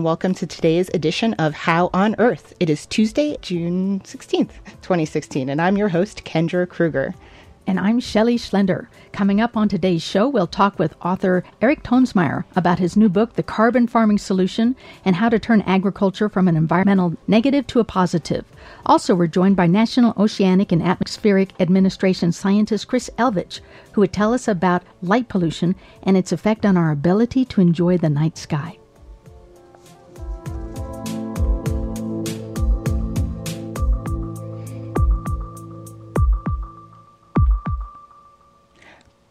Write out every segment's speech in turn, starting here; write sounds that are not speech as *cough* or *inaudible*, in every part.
and welcome to today's edition of How on Earth. It is Tuesday, June 16th, 2016, and I'm your host, Kendra Krueger. And I'm Shelley Schlender. Coming up on today's show, we'll talk with author Eric Toensmeier about his new book, The Carbon Farming Solution, and how to turn agriculture from an environmental negative to a positive. Also, we're joined by National Oceanic and Atmospheric Administration scientist Chris Elvidge, who would tell us about light pollution and its effect on our ability to enjoy the night sky.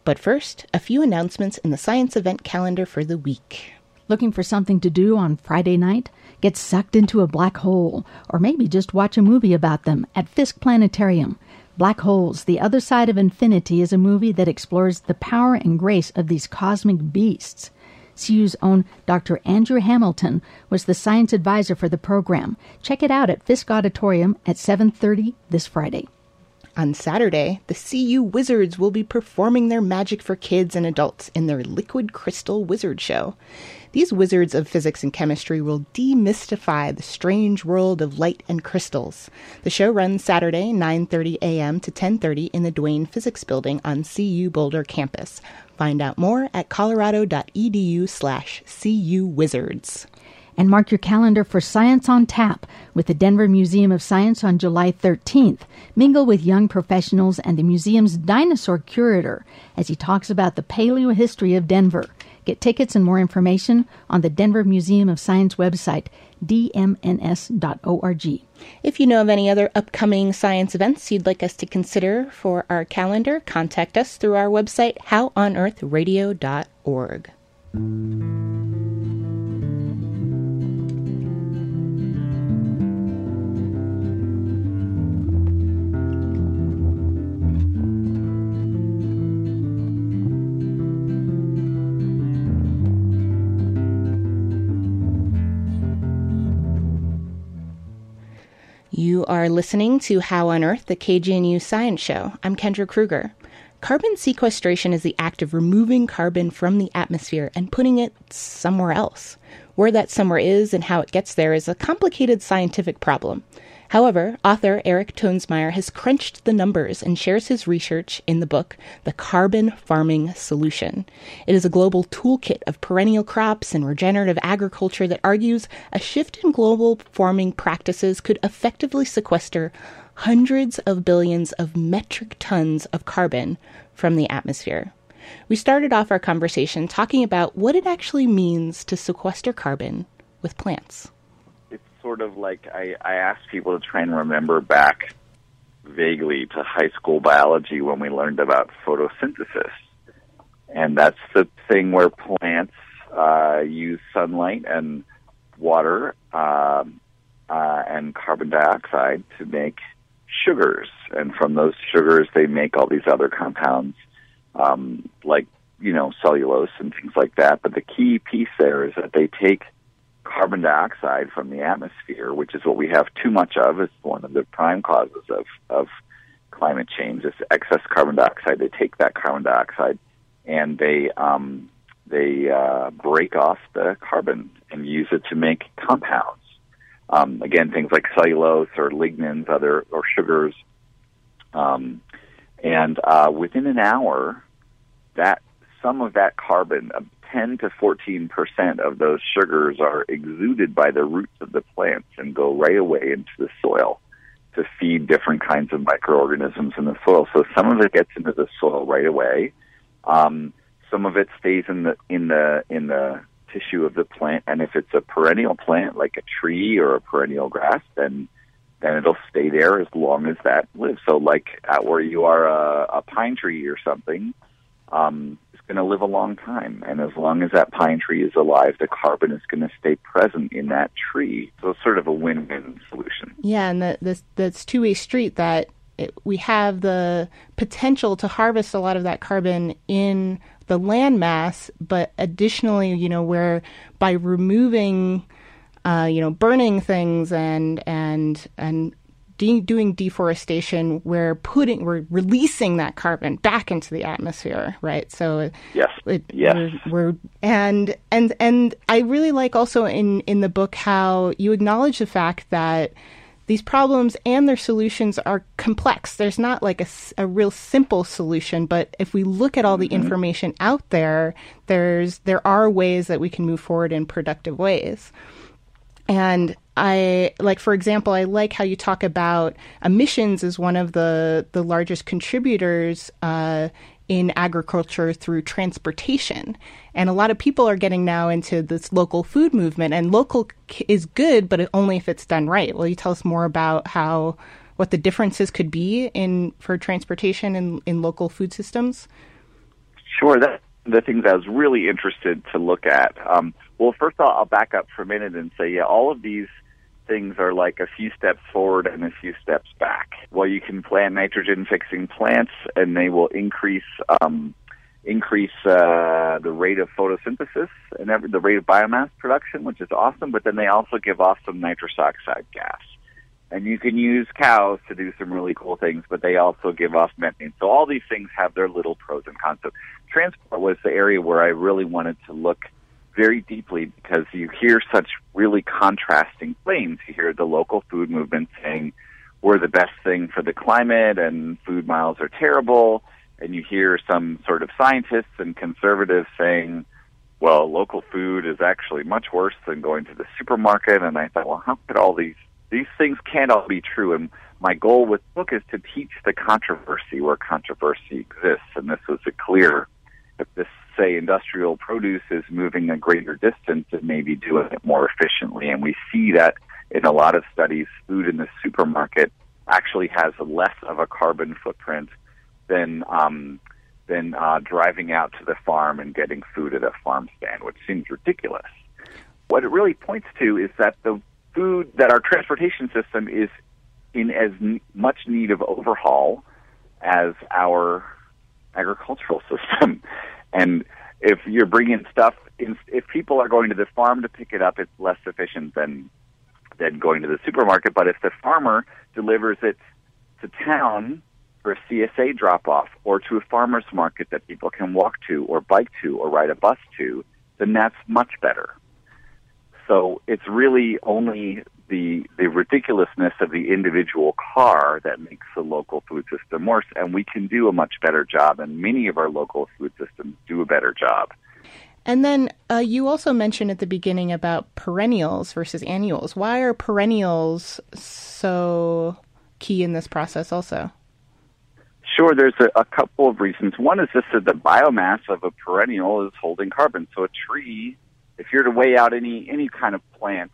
But first, a few announcements in the science event calendar for the week. Looking for something to do on Friday night? Get sucked into a black hole, or maybe just watch a movie about them at Fiske Planetarium. Black Holes, The Other Side of Infinity is a movie that explores the power and grace of these cosmic beasts. CU's own Dr. Andrew Hamilton was the science advisor for the program. Check it out at Fiske Auditorium at 7:30 this Friday. On Saturday, the CU Wizards will be performing their magic for kids and adults in their Liquid Crystal Wizard Show. These wizards of physics and chemistry will demystify the strange world of light and crystals. The show runs Saturday, 9:30 a.m. to 10:30 in the Duane Physics Building on CU Boulder campus. Find out more at colorado.edu/cuwizards and mark your calendar for Science on Tap with the Denver Museum of Science on July 13th. Mingle with young professionals and the museum's dinosaur curator as he talks about the paleo history of Denver. Get tickets and more information on the Denver Museum of Science website, dmns.org. If you know of any other upcoming science events you'd like us to consider for our calendar, contact us through our website, howonearthradio.org. are listening to How on Earth, the KGNU Science Show. I'm Kendra Krueger. Carbon sequestration is the act of removing carbon from the atmosphere and putting it somewhere else. Where that somewhere is and how it gets there is a complicated scientific problem. However, author Eric Toensmeier has crunched the numbers and shares his research in the book, The Carbon Farming Solution. It is a global toolkit of perennial crops and regenerative agriculture that argues a shift in global farming practices could effectively sequester hundreds of billions of metric tons of carbon from the atmosphere. We started off our conversation talking about what it actually means to sequester carbon with plants sort of like I, I asked people to try and remember back vaguely to high school biology when we learned about photosynthesis. And that's the thing where plants uh, use sunlight and water um, uh, and carbon dioxide to make sugars. And from those sugars, they make all these other compounds um, like, you know, cellulose and things like that. But the key piece there is that they take carbon dioxide from the atmosphere, which is what we have too much of. is one of the prime causes of, of climate change. Is excess carbon dioxide. They take that carbon dioxide and they um, they uh, break off the carbon and use it to make compounds. Um, again, things like cellulose or lignins, other or sugars. Um, and uh, within an hour, that some of that carbon, 10 to 14 percent of those sugars are exuded by the roots of the plants and go right away into the soil to feed different kinds of microorganisms in the soil. So some of it gets into the soil right away. Um, some of it stays in the in the in the tissue of the plant, and if it's a perennial plant like a tree or a perennial grass, then then it'll stay there as long as that lives. So, like at where you are a, a pine tree or something, um, going to live a long time. And as long as that pine tree is alive, the carbon is going to stay present in that tree. So it's sort of a win win solution. Yeah, and this two way street that it, we have the potential to harvest a lot of that carbon in the landmass, but additionally, you know, where by removing, uh, you know, burning things and and and de- doing deforestation, we're putting, we're releasing that carbon back into the atmosphere, right? So yes, it, yes, we're, we're, and and and I really like also in in the book how you acknowledge the fact that these problems and their solutions are complex. There's not like a, a real simple solution, but if we look at all the mm-hmm. information out there, there's there are ways that we can move forward in productive ways. And I like, for example, I like how you talk about emissions as one of the the largest contributors uh, in agriculture through transportation. And a lot of people are getting now into this local food movement, and local is good, but only if it's done right. Will you tell us more about how what the differences could be in for transportation in, in local food systems? Sure. That the things I was really interested to look at. Um, well, first all, I'll back up for a minute and say, yeah, all of these things are like a few steps forward and a few steps back. Well, you can plant nitrogen fixing plants, and they will increase um, increase uh, the rate of photosynthesis and every, the rate of biomass production, which is awesome. But then they also give off some nitrous oxide gas. And you can use cows to do some really cool things, but they also give off methane. So all these things have their little pros and cons. So transport was the area where I really wanted to look very deeply because you hear such really contrasting claims. You hear the local food movement saying we're the best thing for the climate and food miles are terrible. And you hear some sort of scientists and conservatives saying, well, local food is actually much worse than going to the supermarket. And I thought, well, how could all these, these things can't all be true. And my goal with the book is to teach the controversy where controversy exists. And this was a clear, this say industrial produce is moving a greater distance and maybe doing it more efficiently. And we see that in a lot of studies, food in the supermarket actually has less of a carbon footprint than um, than uh, driving out to the farm and getting food at a farm stand, which seems ridiculous. What it really points to is that the food that our transportation system is in as much need of overhaul as our agricultural *laughs* system. And if you're bringing stuff, in, if people are going to the farm to pick it up, it's less efficient than than going to the supermarket. But if the farmer delivers it to town for a CSA drop off or to a farmer's market that people can walk to or bike to or ride a bus to, then that's much better. So it's really only the the ridiculousness of the individual car that makes the local food system worse, and we can do a much better job, and many of our local food systems do a better job. And then uh, you also mentioned at the beginning about perennials versus annuals. Why are perennials so key in this process? Also, sure. There's a, a couple of reasons. One is just that the biomass of a perennial is holding carbon. So a tree, if you're to weigh out any any kind of plant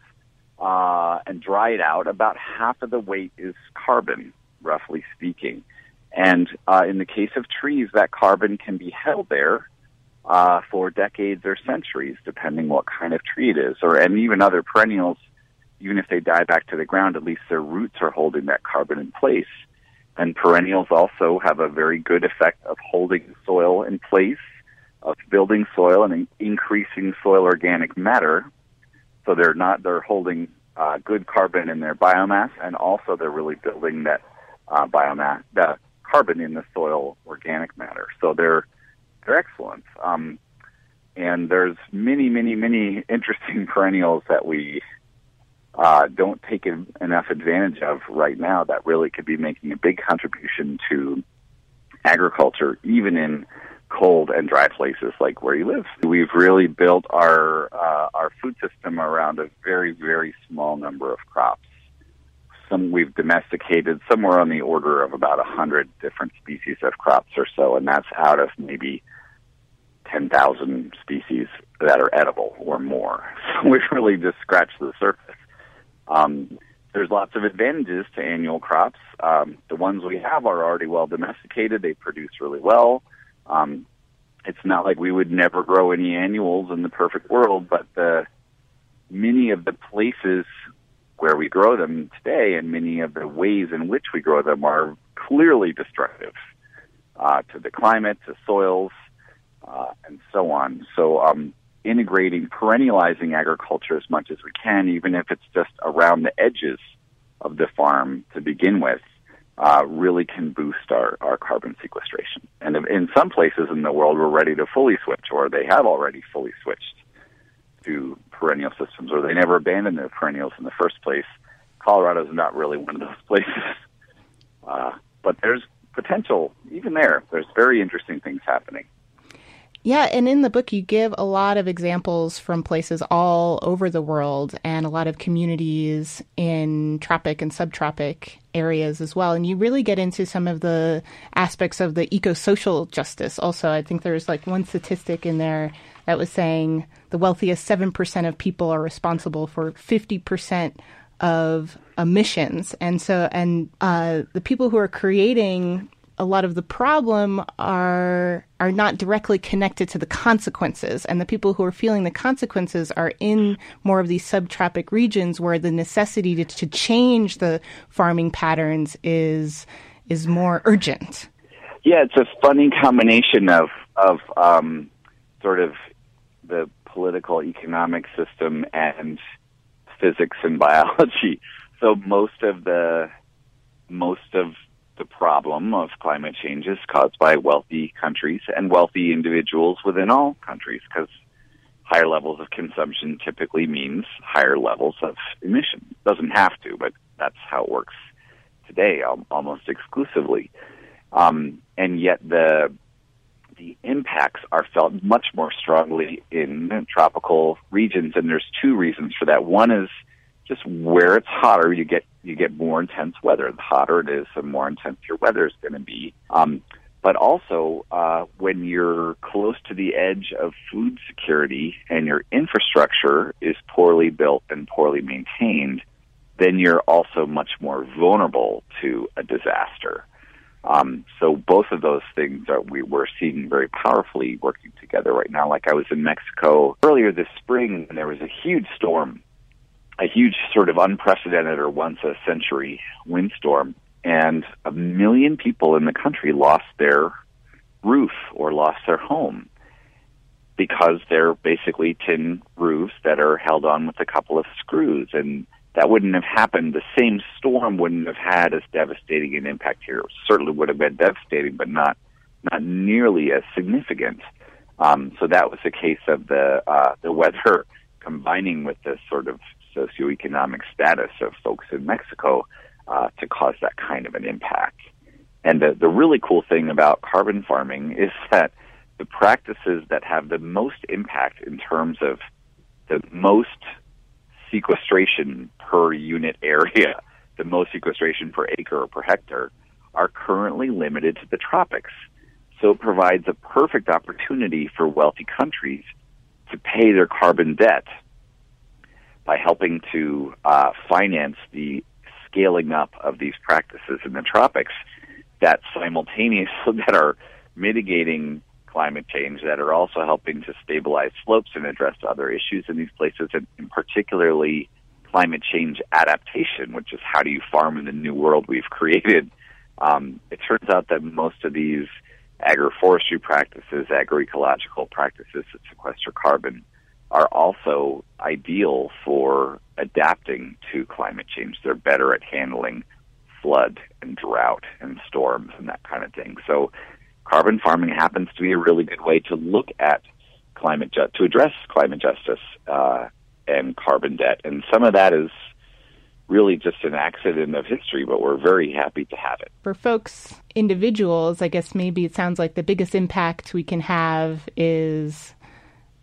uh, and dry it out, about half of the weight is carbon, roughly speaking. And uh, in the case of trees, that carbon can be held there uh, for decades or centuries, depending what kind of tree it is. Or and even other perennials, even if they die back to the ground, at least their roots are holding that carbon in place. And perennials also have a very good effect of holding soil in place, of building soil and increasing soil organic matter, so they're not they're holding uh, good carbon in their biomass, and also they're really building that uh, biomass, the carbon in the soil organic matter. So they're they're excellent. Um, and there's many, many, many *laughs* interesting perennials that we uh, don't take enough advantage of right now that really could be making a big contribution to agriculture, even in cold and dry places like where you live. We've really built our uh, our food system around a very very small number of crops. Some we've domesticated somewhere on the order of about a hundred different species of crops or so, and that's out of maybe ten thousand species that are edible or more. *laughs* So we've really just scratched the surface. Um, there's lots of advantages to annual crops. Um, the ones we have are already well domesticated; they produce really well. Um, it's not like we would never grow any annuals in the perfect world, but the many of the places where we grow them today and many of the ways in which we grow them are clearly destructive uh, to the climate, to soils, uh, and so on. So, um, integrating, perennializing agriculture as much as we can, even if it's just around the edges of the farm to begin with uh, really can boost our, our carbon sequestration. And in some places in the world, we're ready to fully switch, or they have already fully switched to perennial systems, or they never abandoned their perennials in the first place. Colorado is not really one of those *laughs* places. Uh, but there's potential even there. There's very interesting things happening. Yeah, and in the book, you give a lot of examples from places all over the world and a lot of communities in tropic and subtropic areas as well. And you really get into some of the aspects of the eco social justice also. I think there's like one statistic in there that was saying the wealthiest 7% of people are responsible for 50% of emissions. And so, and uh, the people who are creating a lot of the problem are are not directly connected to the consequences. And the people who are feeling the consequences are in more of these subtropic regions where the necessity to, to change the farming patterns is is more urgent. Yeah it's a funny combination of of um, sort of the political economic system and physics and biology. *laughs* So most of the most of the problem of climate change is caused by wealthy countries and wealthy individuals within all countries because higher levels of consumption typically means higher levels of emission. Doesn't have to, but that's how it works today, almost exclusively. Um, and yet the the impacts are felt much more strongly in tropical regions, and there's two reasons for that. One is just where it's hotter, you get you get more intense weather. The hotter it is, the more intense your weather is going to be. Um, but also, uh, when you're close to the edge of food security and your infrastructure is poorly built and poorly maintained, then you're also much more vulnerable to a disaster. Um, so both of those things are we we're seeing very powerfully working together right now. Like I was in Mexico earlier this spring, and there was a huge storm a huge sort of unprecedented or once a century windstorm and a million people in the country lost their roof or lost their home because they're basically tin roofs that are held on with a couple of screws and that wouldn't have happened. The same storm wouldn't have had as devastating an impact here. Certainly would have been devastating but not not nearly as significant. Um, so that was a case of the uh, the weather *laughs* combining with this sort of socioeconomic status of folks in Mexico uh, to cause that kind of an impact. And the, the really cool thing about carbon farming is *laughs* that the practices that have the most impact in terms of the most sequestration per unit area, *laughs* the most sequestration per acre or per hectare, are currently limited to the tropics. So it provides a perfect opportunity for wealthy countries to pay their carbon debt by helping to uh, finance the scaling up of these practices in the tropics that simultaneously *laughs* that are mitigating climate change that are also helping to stabilize slopes and address other issues in these places and, and particularly climate change adaptation which is how do you farm in the new world we've created. Um, it turns out that most of these agroforestry practices agroecological practices that sequester carbon are also ideal for adapting to climate change. They're better at handling flood and drought and storms and that kind of thing. So carbon farming happens to be a really good way to look at climate ju- to address climate justice uh, and carbon debt. And some of that is really just an accident of history, but we're very happy to have it. For folks, individuals, I guess maybe it sounds like the biggest impact we can have is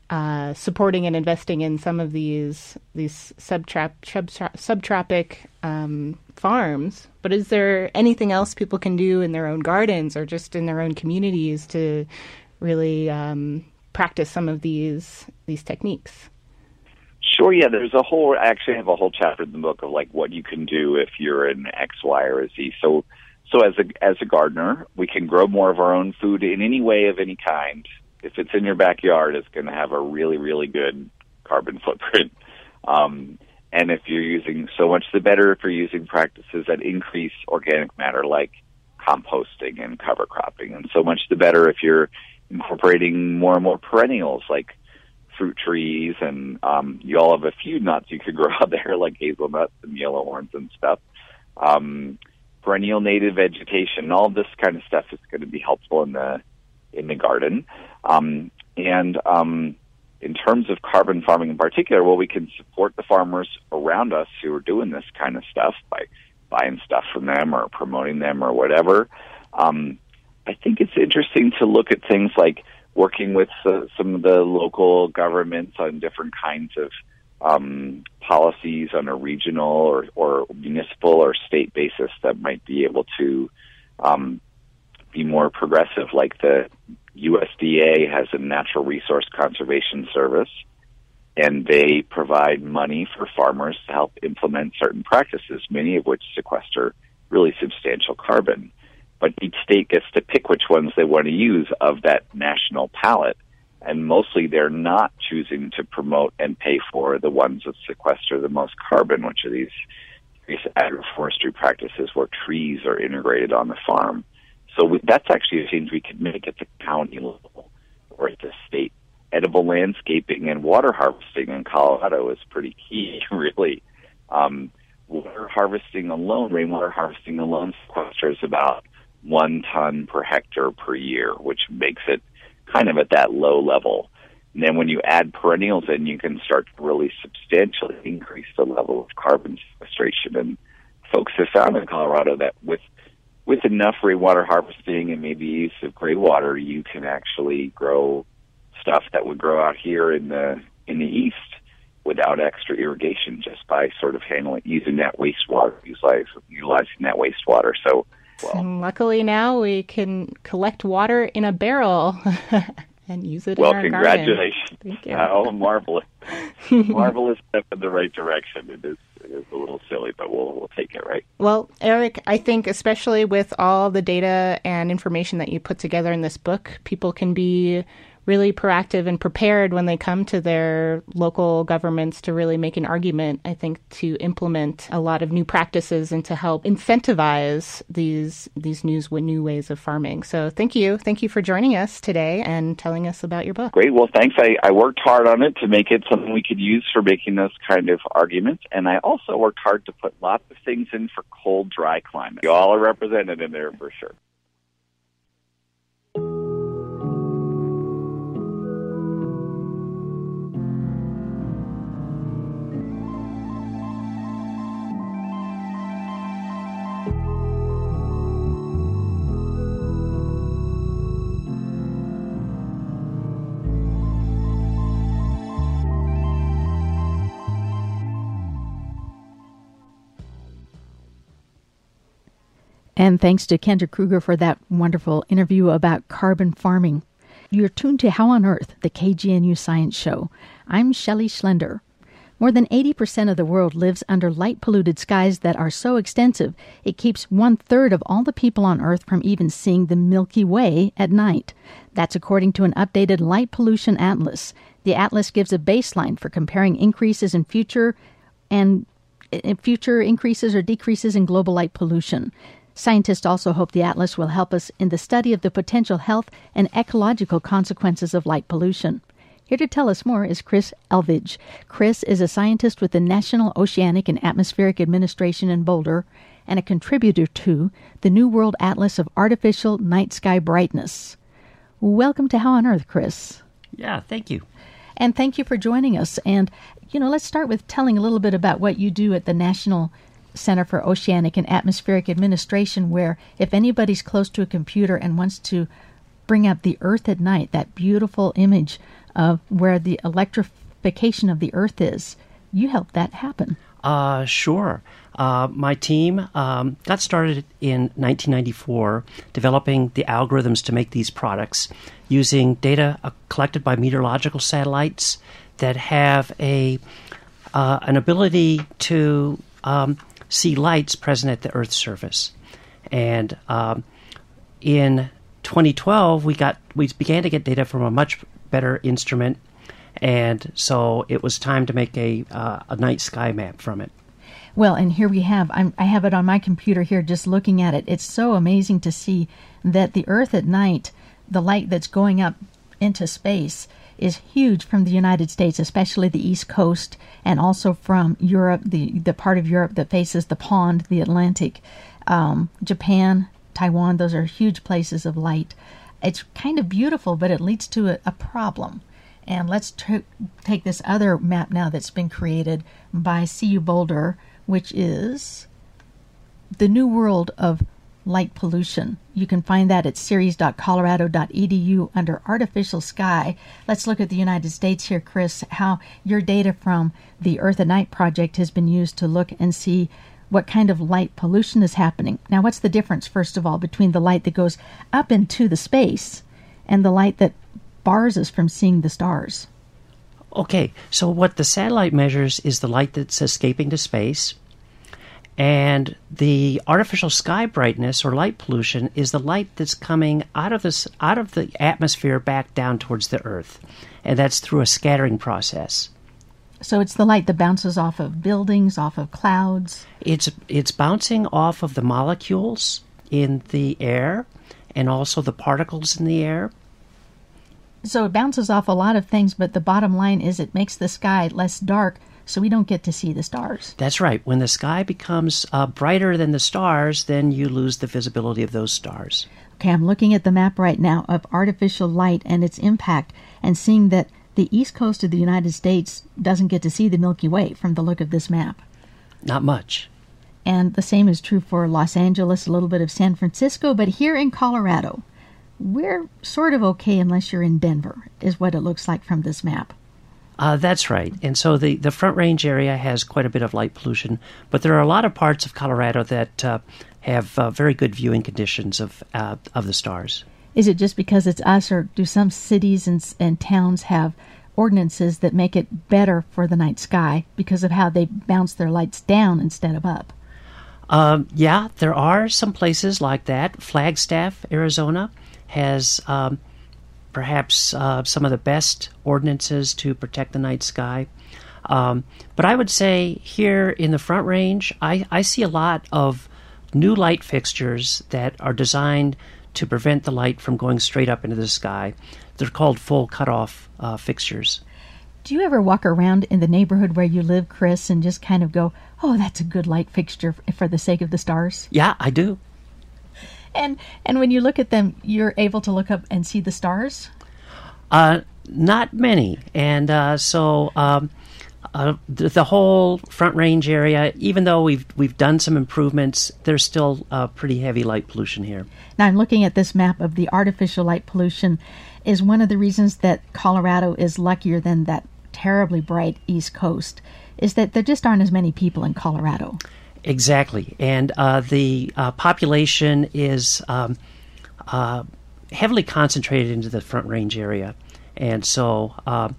uh, supporting and investing in some of these these subtrap, subtra- subtropic um, farms. But is there anything else people can do in their own gardens or just in their own communities to really um, practice some of these these techniques? Sure. Yeah, there's a whole. I actually have a whole chapter in the book of like what you can do if you're an X, Y, or a Z. So, so as a as a gardener, we can grow more of our own food in any way of any kind if it's in your backyard, it's going to have a really, really good carbon footprint. *laughs* Um, and if you're using so much the better if you're using practices that increase organic matter like composting and cover cropping. And so much the better if you're incorporating more and more perennials like fruit trees and um, you all have a few nuts you could *laughs* grow out there like hazelnuts and yellow horns and stuff. um, perennial native vegetation. All this kind of stuff is going to be helpful in the in the garden. Um, and um, in terms of carbon farming in particular, well, we can support the farmers around us who are doing this kind of stuff by buying stuff from them or promoting them or whatever. Um, I think it's interesting to look at things like working with uh, some of the local governments on different kinds of um, policies on a regional or, or municipal or state basis that might be able to um, be more progressive, like the USDA has a natural resource conservation service, and they provide money for farmers to help implement certain practices, many of which sequester really substantial carbon. But each state gets to pick which ones they want to use of that national palette. And mostly they're not choosing to promote and pay for the ones that sequester the most carbon, which are these, agroforestry practices where trees are integrated on the farm. So we, that's actually a change we could make at the county level or at the state. Edible landscaping and water harvesting in Colorado is pretty key, *laughs* really. Um, water harvesting alone, rainwater harvesting alone, sequesters about one ton per hectare per year, which makes it kind of at that low level. And then when you add perennials in, you can start to really substantially increase the level of carbon sequestration. And folks have found in Colorado that with with enough rainwater harvesting and maybe use of gray water, you can actually grow stuff that would grow out here in the in the east without extra irrigation, just by sort of handling using that wastewater, utilizing, utilizing that wastewater. So, well, and luckily now we can collect water in a barrel. *laughs* and use it well, in our congratulations. garden. Thank you. Oh, marvelous. *laughs* marvelous step in the right direction. It is, it is a little silly, but we'll, we'll take it, right? Well, Eric, I think especially with all the data and information that you put together in this book, people can be really proactive and prepared when they come to their local governments to really make an argument, I think, to implement a lot of new practices and to help incentivize these these new, new ways of farming. So thank you. Thank you for joining us today and telling us about your book. Great. Well, thanks. I, I worked hard on it to make it something we could use for making those kind of arguments. And I also worked hard to put lots of things in for cold, dry climates. You all are represented in there for sure. And thanks to Kendra Krueger for that wonderful interview about carbon farming. You're tuned to How on Earth, the KGNU Science Show. I'm Shelley Schlender. More than 80% of the world lives under light polluted skies that are so extensive it keeps one third of all the people on Earth from even seeing the Milky Way at night. That's according to an updated light pollution atlas. The atlas gives a baseline for comparing increases in future and eh, eh, future increases or decreases in global light pollution. Scientists also hope the atlas will help us in the study of the potential health and ecological consequences of light pollution. Here to tell us more is Chris Elvidge. Chris is a scientist with the National Oceanic and Atmospheric Administration in Boulder and a contributor to the New World Atlas of Artificial Night Sky Brightness. Welcome to How on Earth, Chris. Yeah, thank you. And thank you for joining us. And, you know, let's start with telling a little bit about what you do at the National Center for Oceanic and Atmospheric Administration, where if anybody's close to a computer and wants to bring up the Earth at night, that beautiful image of where the electrification of the Earth is, you help that happen. Uh, sure. Uh, my team um, got started in 1994 developing the algorithms to make these products using data uh, collected by meteorological satellites that have a uh, an ability to um, see lights present at the Earth's surface. And um, in 2012, we got we began to get data from a much better instrument, and so it was time to make a uh, a night sky map from it. Well, and here we have I'm, I have it on my computer here, just looking at it. It's so amazing to see that the Earth at night, the light that's going up into space, is huge from the United States, especially the East Coast, and also from Europe, the, the part of Europe that faces the pond, the Atlantic. Um, Japan, Taiwan, those are huge places of light. It's kind of beautiful, but it leads to a, a problem. And let's t- take this other map now that's been created by CU Boulder, which is the New World of Light Pollution. You can find that at cires.colorado.edu under Artificial Sky. Let's look at the United States here, Chris, how your data from the Earth at Night project has been used to look and see what kind of light pollution is happening. Now, what's the difference, first of all, between the light that goes up into the space and the light that bars us from seeing the stars? Okay, so what the satellite measures is the light that's escaping to space, and the artificial sky brightness or light pollution is the light that's coming out of this out of the atmosphere back down towards the Earth, and that's through a scattering process. So it's the light that bounces off of buildings, off of clouds. It's it's bouncing off of the molecules in the air, and also the particles in the air. So it bounces off a lot of things, but the bottom line is it makes the sky less dark so we don't get to see the stars. That's right. When the sky becomes uh, brighter than the stars, then you lose the visibility of those stars. Okay, I'm looking at the map right now of artificial light and its impact and seeing that the east coast of the United States doesn't get to see the Milky Way from the look of this map. Not much. And the same is true for Los Angeles, a little bit of San Francisco, but here in Colorado, we're sort of okay unless you're in Denver, is what it looks like from this map. Uh, that's right. And so the, the Front Range area has quite a bit of light pollution, but there are a lot of parts of Colorado that uh, have uh, very good viewing conditions of, uh, of the stars. Is it just because it's us, or do some cities and, and towns have ordinances that make it better for the night sky because of how they bounce their lights down instead of up? Um, yeah, there are some places like that. Flagstaff, Arizona, has um, perhaps uh, some of the best ordinances to protect the night sky. Um, but I would say here in the Front Range, I, I see a lot of new light fixtures that are designed to prevent the light from going straight up into the sky. They're called full cutoff uh, fixtures. Do you ever walk around in the neighborhood where you live, Chris, and just kind of go, "Oh, that's a good light fixture for the sake of the stars"? Yeah, I do. And and when you look at them, you're able to look up and see the stars. Uh, not many, and uh, so um, uh, the, the, whole Front Range area, even though we've we've done some improvements, there's still uh, pretty heavy light pollution here. Now I'm looking at this map of the artificial light pollution. Is one of the reasons that Colorado is luckier than that terribly bright East Coast is that there just aren't as many people in Colorado. Exactly, and uh, the uh, population is um, uh, heavily concentrated into the Front Range area, and so um,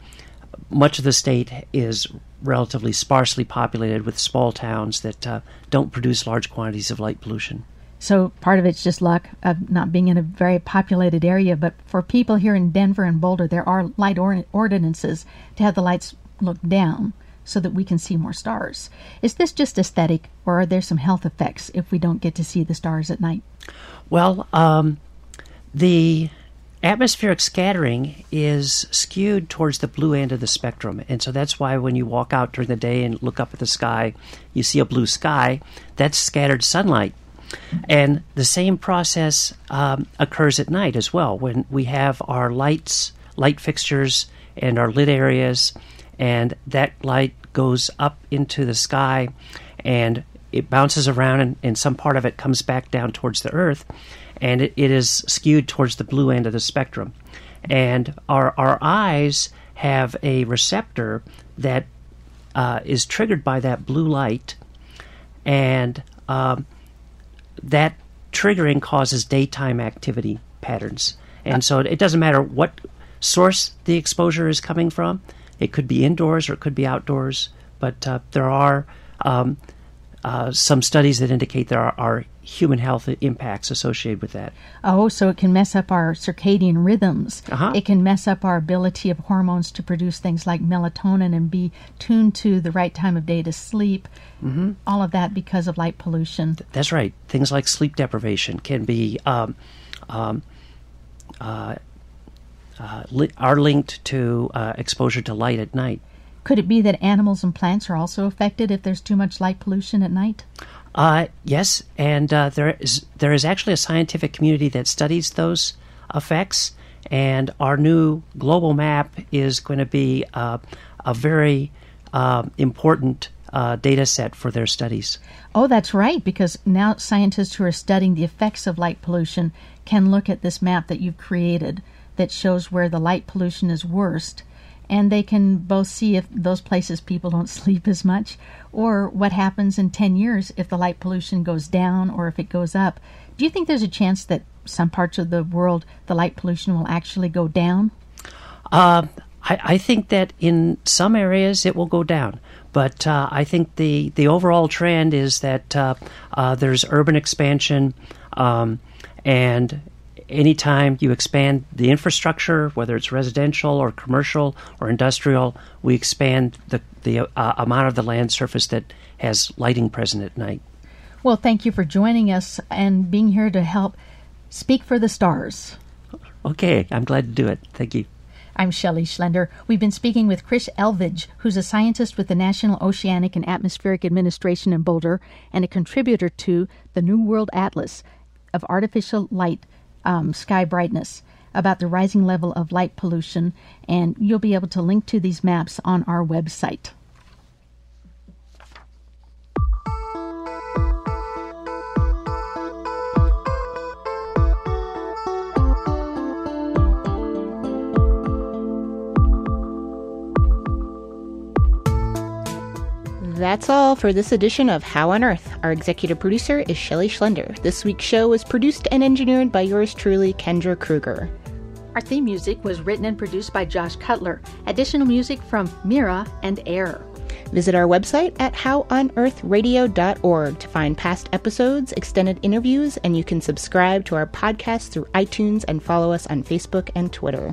much of the state is relatively sparsely populated with small towns that uh, don't produce large quantities of light pollution. So part of it's just luck of not being in a very populated area. But for people here in Denver and Boulder, there are light or- ordinances to have the lights look down so that we can see more stars. Is this just aesthetic, or are there some health effects if we don't get to see the stars at night? Well, um, the atmospheric scattering is skewed towards the blue end of the spectrum. And so that's why when you walk out during the day and look up at the sky, you see a blue sky. That's scattered sunlight. And the same process um, occurs at night as well when we have our lights, light fixtures, and our lit areas, and that light goes up into the sky and it bounces around, and, and some part of it comes back down towards the earth and it, it is skewed towards the blue end of the spectrum. And our, our eyes have a receptor that uh, is triggered by that blue light, and um, that triggering causes daytime activity patterns. And so it doesn't matter what source the exposure is coming from. It could be indoors or it could be outdoors, but uh, there are um, uh, some studies that indicate there are, are, human health impacts associated with that. Oh, so it can mess up our circadian rhythms. Uh-huh. It can mess up our ability of hormones to produce things like melatonin and be tuned to the right time of day to sleep. Mm-hmm. All of that because of light pollution. That's right. Things like sleep deprivation can be um, um, uh, uh, li- are linked to uh, exposure to light at night. Could it be that animals and plants are also affected if there's too much light pollution at night? Uh, yes, and uh, there is there is actually a scientific community that studies those effects, and our new global map is going to be uh, a very uh, important uh, data set for their studies. Oh, that's right, because now scientists who are studying the effects of light pollution can look at this map that you've created that shows where the light pollution is worst and they can both see if those places people don't *laughs* sleep as much or what happens in 10 years if the light pollution goes down or if it goes up. Do you think there's a chance that some parts of the world the light pollution will actually go down? Uh, I, I, think that in some areas it will go down. But uh, I think the, the overall trend is that uh, uh there's urban expansion um, and anytime you expand the infrastructure, whether it's residential or commercial or industrial, we expand the, the uh, amount of the land surface that has lighting present at night. Well, thank you for joining us and being here to help speak for the stars. Okay, I'm glad to do it. Thank you. I'm Shelley Schlender. We've been speaking with Chris Elvidge, who's a scientist with the National Oceanic and Atmospheric Administration in Boulder and a contributor to the New World Atlas of Artificial Light um, sky brightness about the rising level of light pollution, and you'll be able to link to these maps on our website. That's all for this edition of How on Earth. Our executive producer is Shelley Schlender. This week's show was produced and engineered by yours truly, Kendra Krueger. Our theme music was written and produced by Josh Cutler. Additional music from Mira and Air. Visit our website at howonearthradio.org to find past episodes, extended interviews, and you can subscribe to our podcast through iTunes and follow us on Facebook and Twitter.